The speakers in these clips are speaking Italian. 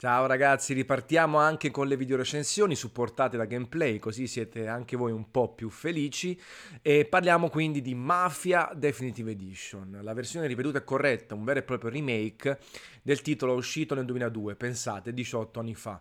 Ciao ragazzi, ripartiamo anche con le videorecensioni supportate da gameplay, così siete anche voi un po' più felici. E parliamo quindi di Mafia Definitive Edition, la versione ripetuta e corretta, un vero e proprio remake del titolo uscito nel 2002, pensate, 18 anni fa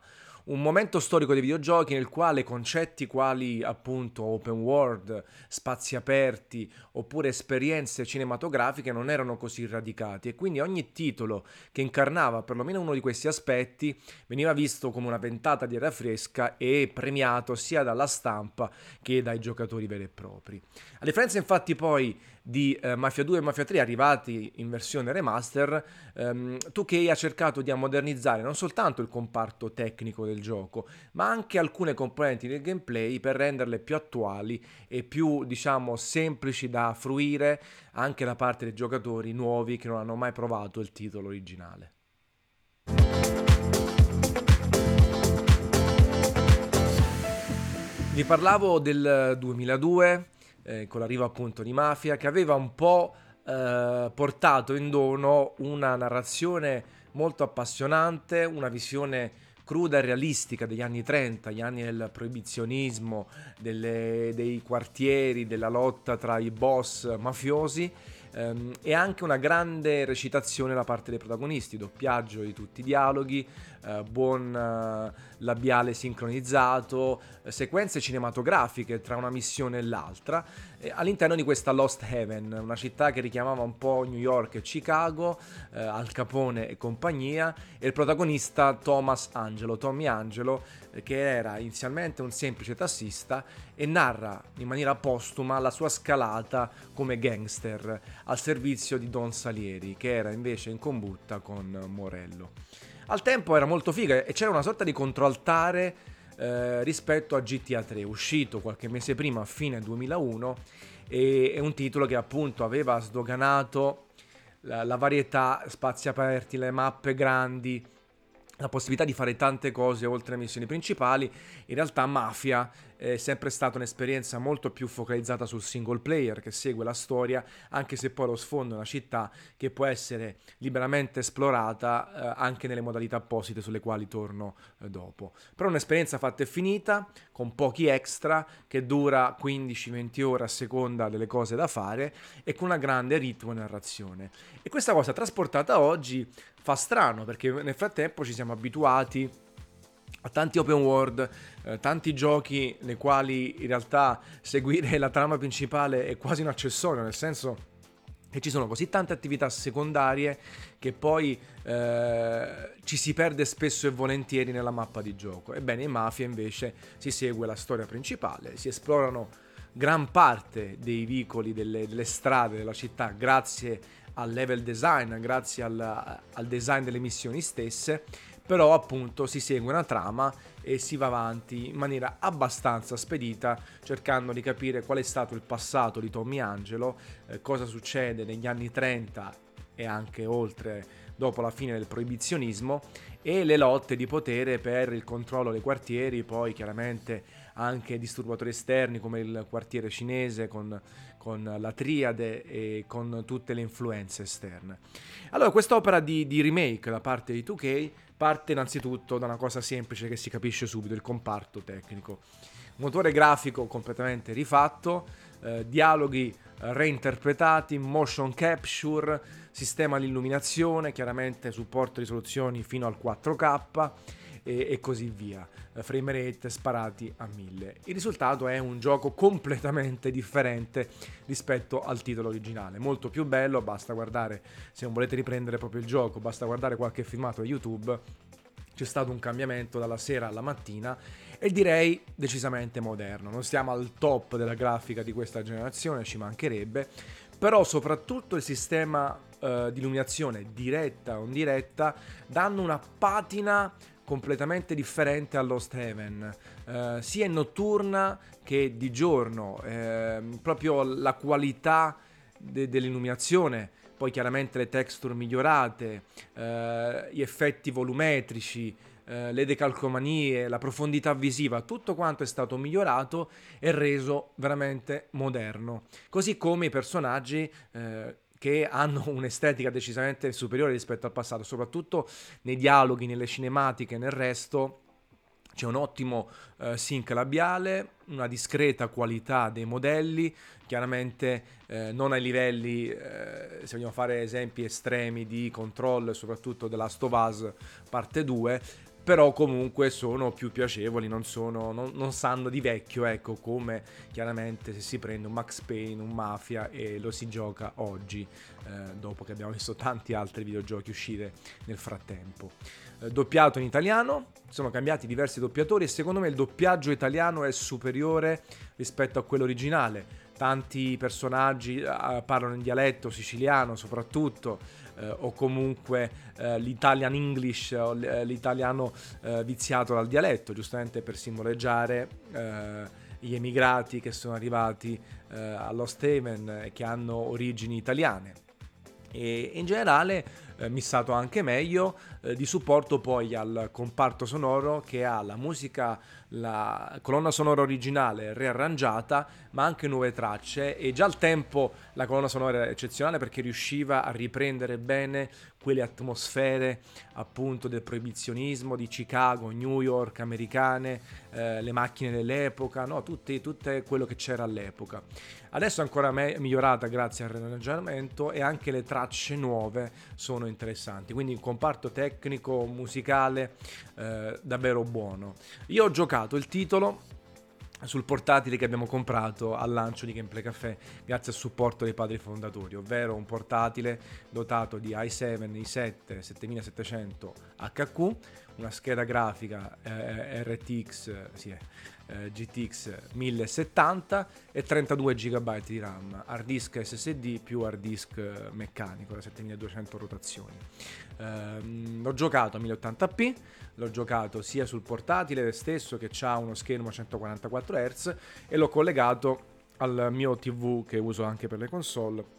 un momento storico dei videogiochi nel quale concetti quali appunto open world, spazi aperti oppure esperienze cinematografiche non erano così radicati e quindi ogni titolo che incarnava perlomeno uno di questi aspetti veniva visto come una ventata di aria fresca e premiato sia dalla stampa che dai giocatori veri e propri. A differenza infatti poi di eh, Mafia 2 e Mafia 3 arrivati in versione remaster, ehm, 2K ha cercato di modernizzare non soltanto il comparto tecnico del gioco, ma anche alcune componenti del gameplay per renderle più attuali e più, diciamo, semplici da fruire anche da parte dei giocatori nuovi che non hanno mai provato il titolo originale. Vi parlavo del 2002 eh, con l'arrivo appunto di Mafia, che aveva un po' eh, portato in dono una narrazione molto appassionante, una visione cruda e realistica degli anni 30, gli anni del proibizionismo, delle, dei quartieri, della lotta tra i boss mafiosi ehm, e anche una grande recitazione da parte dei protagonisti, doppiaggio di tutti i dialoghi, eh, buon eh, labiale sincronizzato, eh, sequenze cinematografiche tra una missione e l'altra, all'interno di questa Lost Heaven, una città che richiamava un po' New York e Chicago, Al Capone e compagnia, e il protagonista Thomas Angelo, Tommy Angelo, che era inizialmente un semplice tassista e narra in maniera postuma la sua scalata come gangster al servizio di Don Salieri, che era invece in combutta con Morello. Al tempo era molto figa e c'era una sorta di controaltare eh, rispetto a GTA 3, uscito qualche mese prima, a fine 2001, e è un titolo che appunto aveva sdoganato la, la varietà, spazi aperti, le mappe grandi, la possibilità di fare tante cose oltre le missioni principali. In realtà Mafia è sempre stata un'esperienza molto più focalizzata sul single player che segue la storia, anche se poi lo sfondo è una città che può essere liberamente esplorata eh, anche nelle modalità apposite sulle quali torno eh, dopo. Però un'esperienza fatta e finita, con pochi extra, che dura 15-20 ore a seconda delle cose da fare e con una grande ritmo e narrazione. E questa cosa trasportata oggi fa strano perché nel frattempo ci siamo abituati tanti open world, eh, tanti giochi nei quali in realtà seguire la trama principale è quasi un accessorio, nel senso che ci sono così tante attività secondarie che poi eh, ci si perde spesso e volentieri nella mappa di gioco. Ebbene, in Mafia invece si segue la storia principale, si esplorano gran parte dei vicoli, delle, delle strade della città grazie al level design, grazie al, al design delle missioni stesse però appunto si segue una trama e si va avanti in maniera abbastanza spedita cercando di capire qual è stato il passato di Tommy Angelo, eh, cosa succede negli anni 30 e anche oltre dopo la fine del proibizionismo e le lotte di potere per il controllo dei quartieri, poi chiaramente anche disturbatori esterni come il quartiere cinese con, con la triade e con tutte le influenze esterne. Allora, quest'opera di, di remake da parte di 2K parte innanzitutto da una cosa semplice che si capisce subito, il comparto tecnico. Motore grafico completamente rifatto, eh, dialoghi reinterpretati, motion capture, sistema di illuminazione, chiaramente supporto risoluzioni fino al 4K e, e così via. Eh, frame rate sparati a 1000. Il risultato è un gioco completamente differente rispetto al titolo originale, molto più bello, basta guardare, se non volete riprendere proprio il gioco, basta guardare qualche filmato a YouTube c'è stato un cambiamento dalla sera alla mattina e direi decisamente moderno. Non stiamo al top della grafica di questa generazione, ci mancherebbe, però soprattutto il sistema eh, di illuminazione diretta o indiretta danno una patina completamente differente a Lost Heaven, eh, sia notturna che di giorno, eh, proprio la qualità de- dell'illuminazione, poi chiaramente le texture migliorate, eh, gli effetti volumetrici, eh, le decalcomanie, la profondità visiva, tutto quanto è stato migliorato e reso veramente moderno. Così come i personaggi eh, che hanno un'estetica decisamente superiore rispetto al passato, soprattutto nei dialoghi, nelle cinematiche, nel resto c'è un ottimo uh, sync labiale, una discreta qualità dei modelli, chiaramente eh, non ai livelli, eh, se vogliamo fare esempi estremi di control, soprattutto della Stovaz parte 2, però comunque sono più piacevoli, non, sono, non, non, sanno di vecchio, ecco, come chiaramente se si prende un Max Payne, un Mafia e lo si gioca oggi, eh, dopo che abbiamo visto tanti altri videogiochi uscire nel frattempo. Eh, doppiato in italiano, sono cambiati diversi doppiatori e secondo me il doppiaggio italiano è superiore rispetto a quello originale. Tanti personaggi uh, parlano in dialetto siciliano soprattutto, eh, o comunque eh, l'Italian English o eh, l'italiano eh, viziato dal dialetto, giustamente per simboleggiare eh, gli emigrati che sono arrivati all'Ost Haven e che hanno origini italiane. E in generale eh, missato anche meglio, eh, di supporto poi al comparto sonoro che ha la musica, la colonna sonora originale riarrangiata, ma anche nuove tracce. E già al tempo la colonna sonora era eccezionale perché riusciva a riprendere bene quelle atmosfere appunto del proibizionismo di Chicago, New York, americane, eh, le macchine dell'epoca, no? tutte, tutte quello che c'era all'epoca. Adesso è ancora me- migliorata grazie al riarrangiamento e anche le tracce nuove sono interessanti, quindi un comparto tecnico, musicale eh, davvero buono. Io ho giocato il titolo sul portatile che abbiamo comprato al lancio di Gameplay Café grazie al supporto dei padri fondatori, ovvero un portatile dotato di i7, i7 7700 HQ, una scheda grafica eh, RTX, sì, eh, GTX 1070 e 32 GB di RAM, hard disk SSD più hard disk meccanico da 7200 rotazioni. Eh, l'ho giocato a 1080p, l'ho giocato sia sul portatile stesso che ha uno schermo a 144 Hz e l'ho collegato al mio TV che uso anche per le console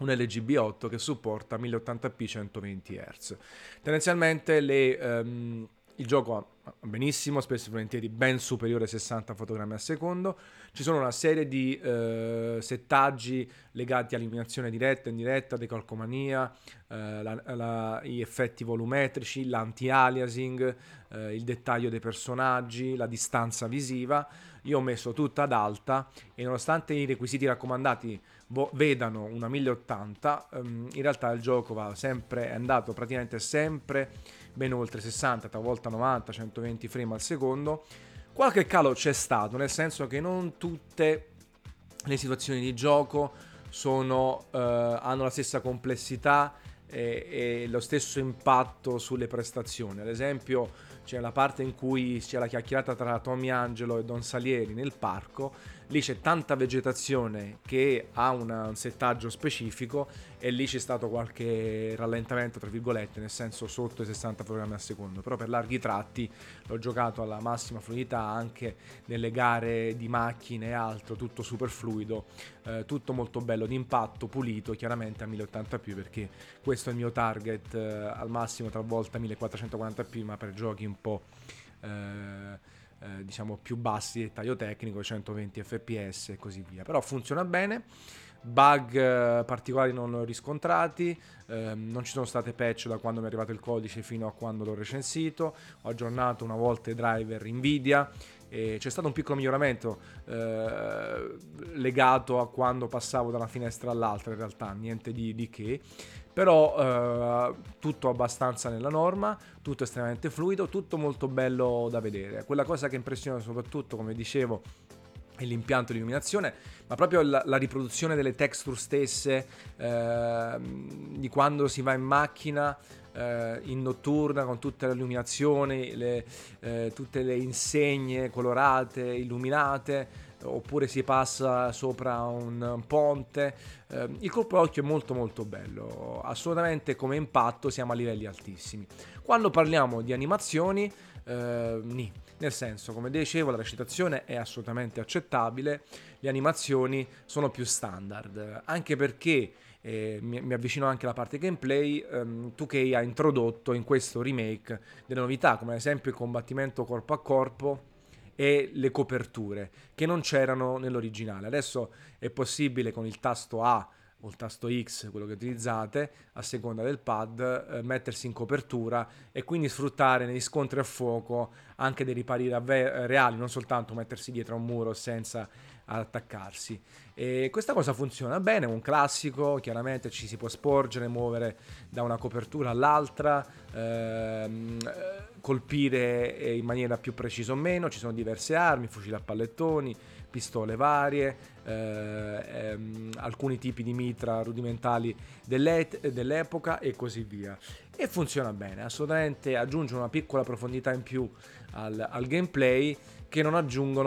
un LG B8 che supporta 1080p 120 Hz. Tendenzialmente le, um, il gioco va benissimo, spesso e volentieri ben superiore ai 60 fotogrammi al secondo. Ci sono una serie di uh, settaggi legati all'illuminazione diretta e indiretta, decalcomania, uh, la, la, gli effetti volumetrici, l'anti-aliasing, uh, il dettaglio dei personaggi, la distanza visiva. Io ho messo tutta ad alta e nonostante i requisiti raccomandati vo- vedano una 1080, um, in realtà il gioco va sempre, è andato praticamente sempre ben oltre 60, talvolta 90, 120 frame al secondo. Qualche calo c'è stato, nel senso che non tutte le situazioni di gioco sono, uh, hanno la stessa complessità e, e, lo stesso impatto sulle prestazioni. Ad esempio, c'è la parte in cui c'è la chiacchierata tra Tommy Angelo e Don Salieri nel parco lì c'è tanta vegetazione che ha una, un settaggio specifico e lì c'è stato qualche rallentamento, tra virgolette, nel senso sotto i 60 programmi al secondo, però per larghi tratti l'ho giocato alla massima fluidità anche nelle gare di macchine e altro, tutto super fluido, eh, tutto molto bello d'impatto, pulito, chiaramente a 1080p perché questo è il mio target eh, al massimo talvolta 1440p, ma per giochi un po'... Eh, eh, diciamo più bassi di taglio tecnico, 120 fps e così via. Però funziona bene, bug eh, particolari non riscontrati, eh, non ci sono state patch da quando mi è arrivato il codice fino a quando l'ho recensito, ho aggiornato una volta i driver Nvidia e c'è stato un piccolo miglioramento eh, legato a quando passavo da una finestra all'altra in realtà, niente di, di che però eh, tutto abbastanza nella norma, tutto estremamente fluido, tutto molto bello da vedere. Quella cosa che impressiona soprattutto, come dicevo, è l'impianto di illuminazione, ma proprio la, la riproduzione delle texture stesse, eh, di quando si va in macchina eh, in notturna con tutte le illuminazioni, le, eh, tutte le insegne colorate, illuminate oppure si passa sopra un ponte. Eh, il colpo d'occhio è molto molto bello, assolutamente come impatto siamo a livelli altissimi. Quando parliamo di animazioni, eh, nì. Nel senso, come dicevo, la recitazione è assolutamente accettabile, le animazioni sono più standard, anche perché eh, mi, avvicino anche alla parte gameplay, um, 2K ha introdotto in questo remake delle novità, come ad esempio il combattimento corpo a corpo e le coperture che non c'erano nell'originale. Adesso è possibile con il tasto A o il tasto X, quello che utilizzate, a seconda del pad, eh, mettersi in copertura e quindi sfruttare negli scontri a fuoco anche dei ripari ravve- reali, non soltanto mettersi dietro a un muro senza attaccarsi. E questa cosa funziona bene, è un classico, chiaramente ci si può sporgere, muovere da una copertura all'altra, ehm, colpire in maniera più precisa o meno, ci sono diverse armi, fucili a pallettoni, pistole varie, eh, ehm, alcuni tipi di mitra rudimentali dell'epoca e così via. E funziona bene, assolutamente aggiunge una piccola profondità in più al, al gameplay che non,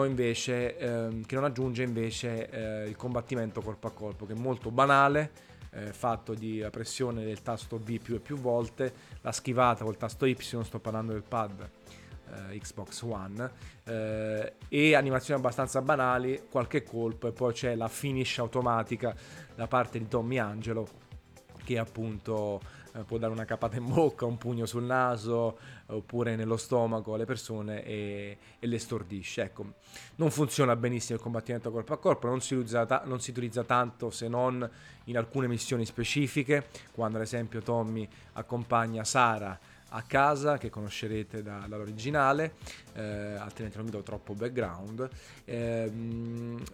invece, ehm, che non aggiunge invece eh, il combattimento corpo a corpo, che è molto banale, eh, fatto di pressione del tasto V più e più volte, la schivata col tasto Y, sto parlando del pad eh, Xbox One, eh, e animazioni abbastanza banali, qualche colpo e poi c'è la finish automatica da parte di Tommy Angelo che appunto eh, può dare una capata in bocca, un pugno sul naso oppure nello stomaco alle persone e, e le stordisce. Ecco, non funziona benissimo il combattimento corpo a corpo, non si, ta- non si utilizza tanto se non in alcune missioni specifiche, quando ad esempio Tommy accompagna Sara a casa che conoscerete da, dall'originale, eh, altrimenti non vi do troppo background. Eh,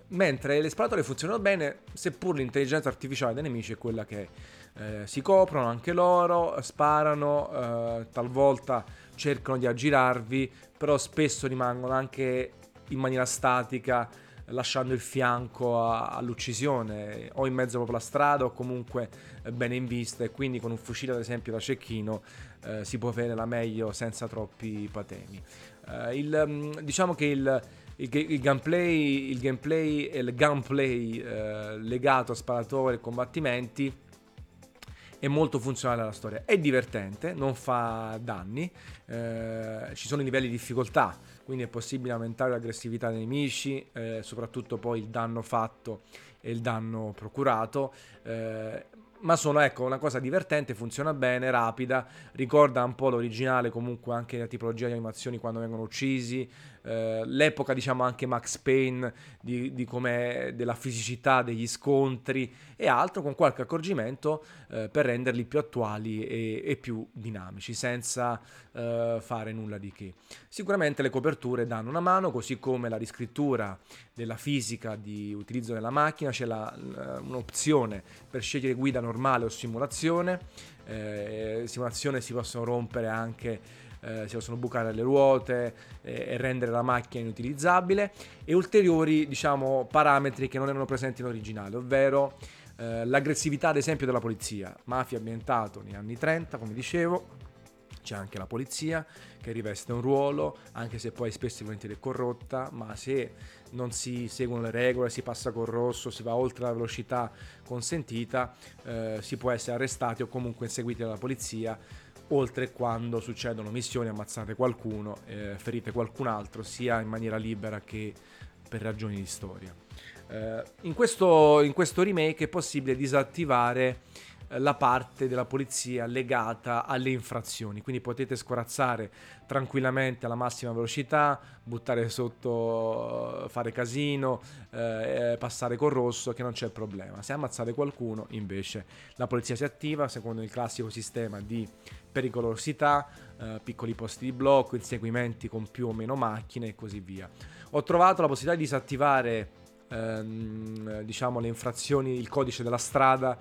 mentre le sparatorie funzionano bene, seppur l'intelligenza artificiale dei nemici è quella che eh, si coprono anche loro, sparano, eh, talvolta cercano di aggirarvi, però spesso rimangono anche in maniera statica lasciando il fianco a, all'uccisione o in mezzo proprio alla strada o comunque eh, bene in vista e quindi con un fucile ad esempio da cecchino eh, si può avere la meglio senza troppi patemi. Eh, il, mm, diciamo che il, il, il, gameplay, il gameplay e il gameplay eh, legato a sparatori e combattimenti è molto funzionale alla storia. È divertente, non fa danni, eh, ci sono i livelli di difficoltà, quindi è possibile aumentare l'aggressività dei nemici, eh, soprattutto poi il danno fatto e il danno procurato. Eh, ma sono ecco una cosa divertente, funziona bene, rapida, ricorda un po' l'originale comunque anche la tipologia di animazioni quando vengono uccisi, eh, l'epoca diciamo anche Max Payne di, di della fisicità degli scontri e altro con qualche accorgimento eh, per renderli più attuali e, e più dinamici senza eh, fare nulla di che. Sicuramente le coperture danno una mano così come la riscrittura della fisica di utilizzo della macchina, c'è la, un'opzione per scegliere guida normale o simulazione, eh, simulazione si possono rompere anche eh, si possono bucare le ruote eh, e rendere la macchina inutilizzabile e ulteriori diciamo, parametri che non erano presenti in originale, ovvero eh, l'aggressività ad esempio della polizia, mafia ambientato negli anni 30 come dicevo, c'è anche la polizia che riveste un ruolo, anche se poi spesso e volentieri è corrotta, ma se non si seguono le regole, si passa col rosso, si va oltre la velocità consentita, eh, si può essere arrestati o comunque inseguiti dalla polizia oltre quando succedono missioni, ammazzate qualcuno, eh, ferite qualcun altro, sia in maniera libera che per ragioni di storia. Eh, in, questo, in questo remake è possibile disattivare la parte della polizia legata alle infrazioni, quindi potete scorazzare tranquillamente alla massima velocità, buttare sotto, fare casino, eh, passare col rosso che non c'è problema. Se ammazzate qualcuno invece la polizia si attiva secondo il classico sistema di pericolosità, eh, piccoli posti di blocco, inseguimenti con più o meno macchine e così via. Ho trovato la possibilità di disattivare ehm, diciamo le infrazioni, il codice della strada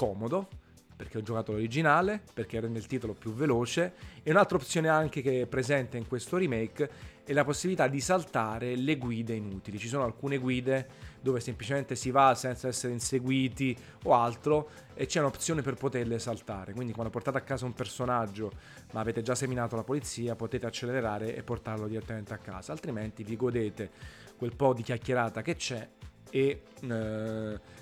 comodo perché ho giocato l'originale, perché rende il titolo più veloce e un'altra opzione anche che è presente in questo remake è la possibilità di saltare le guide inutili. Ci sono alcune guide dove semplicemente si va senza essere inseguiti o altro e c'è un'opzione per poterle saltare. Quindi quando portate a casa un personaggio ma avete già seminato la polizia potete accelerare e portarlo direttamente a casa, altrimenti vi godete quel po' di chiacchierata che c'è e... Eh,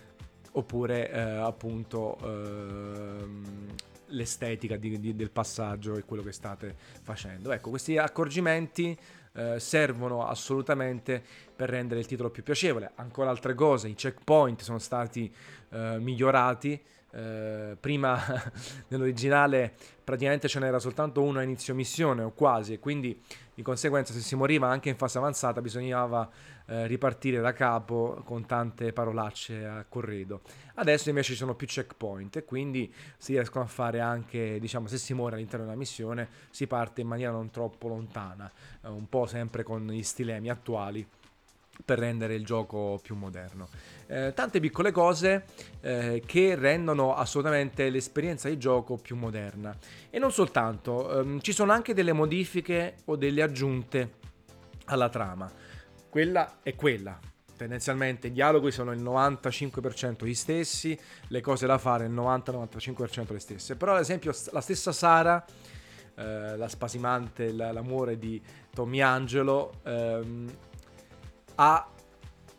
oppure eh, appunto ehm, l'estetica di, di, del passaggio e quello che state facendo. Ecco, questi accorgimenti eh, servono assolutamente per rendere il titolo più piacevole. Ancora altre cose, i checkpoint sono stati eh, migliorati eh, prima nell'originale praticamente ce n'era soltanto uno a inizio missione o quasi e quindi di conseguenza se si moriva anche in fase avanzata bisognava eh, ripartire da capo con tante parolacce a corredo. Adesso invece ci sono più checkpoint e quindi si riescono a fare anche, diciamo, se si muore all'interno della missione si parte in maniera non troppo lontana, eh, un po' sempre con gli stilemi attuali per rendere il gioco più moderno. Eh, tante piccole cose eh, che rendono assolutamente l'esperienza di gioco più moderna. E non soltanto, ehm, ci sono anche delle modifiche o delle aggiunte alla trama. Quella è quella. Tendenzialmente i dialoghi sono il 95% gli stessi, le cose da fare il 90-95% le stesse. Però ad esempio la stessa Sara, eh, la spasimante, l'amore di Tommy Angelo, ehm, ha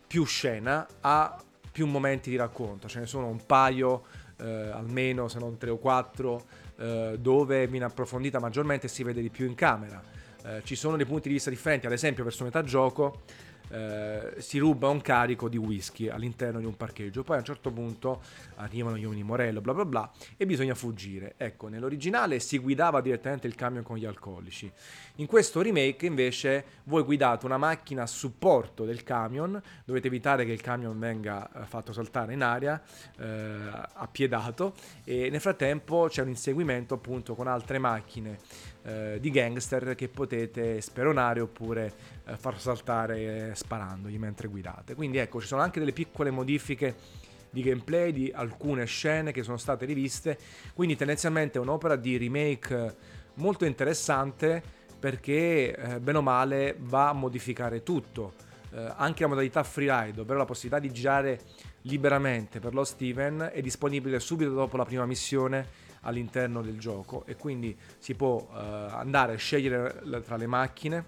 più scena, ha più momenti di racconto, ce ne sono un paio, eh, almeno se non tre o quattro, eh, dove viene approfondita maggiormente e si vede di più in camera. Eh, ci sono dei punti di vista differenti, ad esempio verso metà gioco eh, si ruba un carico di whisky all'interno di un parcheggio. Poi a un certo punto arrivano gli uomini Morello, bla bla bla, e bisogna fuggire. Ecco, nell'originale si guidava direttamente il camion con gli alcolici. In questo remake invece voi guidate una macchina a supporto del camion, dovete evitare che il camion venga eh, fatto saltare in aria, eh, appiedato, e nel frattempo c'è un inseguimento appunto con altre macchine eh, di gangster che potete speronare oppure eh, far saltare sparandogli mentre guidate. Quindi ecco, ci sono anche delle piccole modifiche di gameplay di alcune scene che sono state riviste, quindi tendenzialmente è un'opera di remake molto interessante perché eh, bene o male va a modificare tutto, eh, anche la modalità freeride, ovvero la possibilità di girare liberamente per lo Steven è disponibile subito dopo la prima missione all'interno del gioco e quindi si può eh, andare a scegliere tra le macchine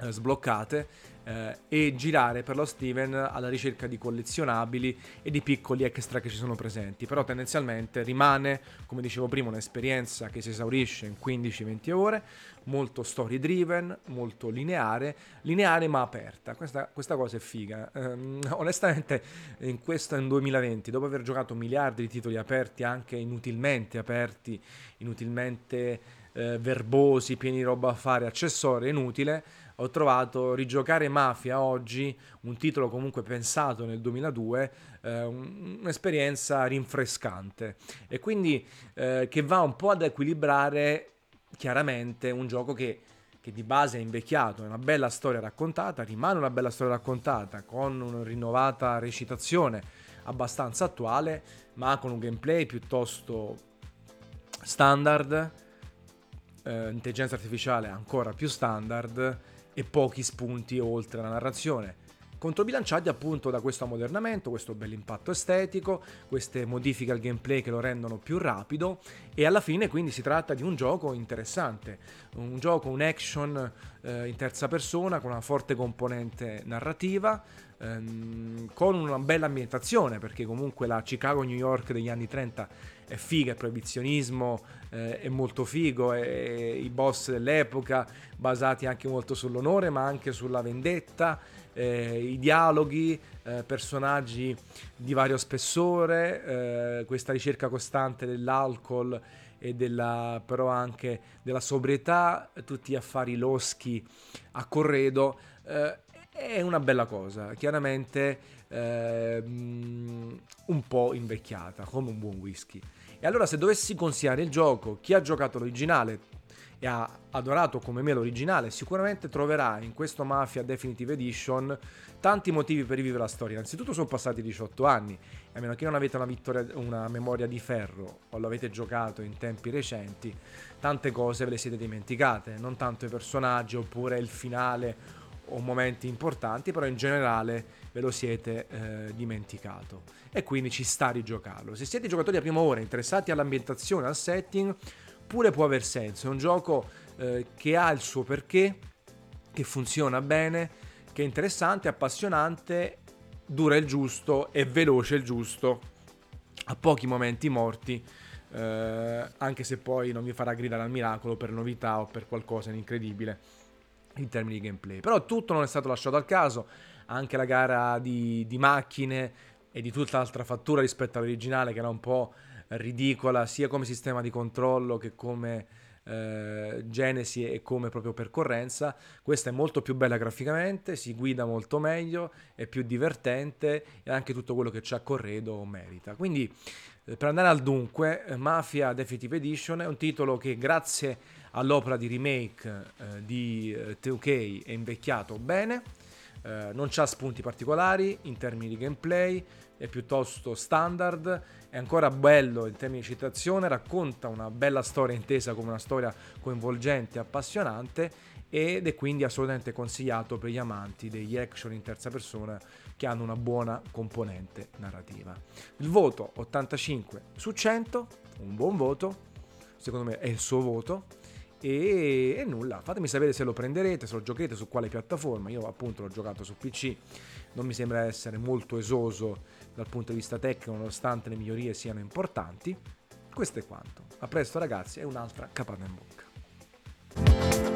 eh, sbloccate eh, e girare per lo Steven alla ricerca di collezionabili e di piccoli extra che ci sono presenti. Però tendenzialmente rimane, come dicevo prima, un'esperienza che si esaurisce in 15-20 ore, molto story driven, molto lineare, lineare ma aperta. Questa, questa cosa è figa. Um, onestamente, in questo in 2020, dopo aver giocato miliardi di titoli aperti, anche inutilmente aperti, inutilmente eh, verbosi, pieni di roba a fare, accessori, inutile ho trovato rigiocare Mafia oggi, un titolo comunque pensato nel 2002, eh, un'esperienza rinfrescante. E quindi eh, che va un po' ad equilibrare chiaramente un gioco che, che di base è invecchiato, è una bella storia raccontata, rimane una bella storia raccontata con una rinnovata recitazione abbastanza attuale, ma con un gameplay piuttosto standard, eh, intelligenza artificiale ancora più standard e pochi spunti oltre la narrazione. Controbilanciati appunto da questo ammodernamento, questo bell'impatto estetico, queste modifiche al gameplay che lo rendono più rapido e alla fine quindi si tratta di un gioco interessante, un gioco, un action eh, in terza persona con una forte componente narrativa, ehm, con una bella ambientazione perché comunque la Chicago-New York degli anni 30 è figa, il proibizionismo eh, è molto figo, e i boss dell'epoca basati anche molto sull'onore ma anche sulla vendetta eh, i dialoghi, eh, personaggi di vario spessore, eh, questa ricerca costante dell'alcol e della, però anche della sobrietà, tutti affari loschi a corredo, eh, è una bella cosa, chiaramente ehm, un po' invecchiata, come un buon whisky. E allora se dovessi consigliare il gioco, chi ha giocato l'originale e ha adorato come me l'originale, sicuramente troverà in questo Mafia Definitive Edition tanti motivi per rivivere la storia. Innanzitutto sono passati 18 anni, a meno che non avete una, vittoria, una memoria di ferro o l'avete giocato in tempi recenti, tante cose ve le siete dimenticate, non tanto i personaggi oppure il finale o momenti importanti, però in generale ve lo siete eh, dimenticato e quindi ci sta a rigiocarlo. Se siete giocatori a prima ora interessati all'ambientazione, al setting, pure può aver senso. È un gioco eh, che ha il suo perché, che funziona bene, che è interessante, appassionante, dura il giusto, è veloce il giusto, ha pochi momenti morti. Eh, anche se poi non vi farà gridare al miracolo per novità o per qualcosa di incredibile in termini di gameplay. Però tutto non è stato lasciato al caso, anche la gara di, di macchine e di tutta altra fattura rispetto all'originale che era un po' ridicola sia come sistema di controllo che come eh, genesi e come proprio percorrenza. Questa è molto più bella graficamente, si guida molto meglio, è più divertente e anche tutto quello che c'è a corredo merita. Quindi eh, per andare al dunque, eh, Mafia Definitive Edition è un titolo che grazie all'opera di remake eh, di eh, 2K è invecchiato bene, eh, non ha spunti particolari in termini di gameplay, è piuttosto standard, è ancora bello in termini di citazione, racconta una bella storia intesa come una storia coinvolgente appassionante ed è quindi assolutamente consigliato per gli amanti degli action in terza persona che hanno una buona componente narrativa. Il voto 85 su 100, un buon voto, secondo me è il suo voto e, e, nulla, fatemi sapere se lo prenderete, se lo giocherete, su quale piattaforma. Io appunto l'ho giocato su PC, non mi sembra essere molto esoso dal punto di vista tecnico, nonostante le migliorie siano importanti. Questo è quanto. A presto ragazzi e un'altra capata in bocca.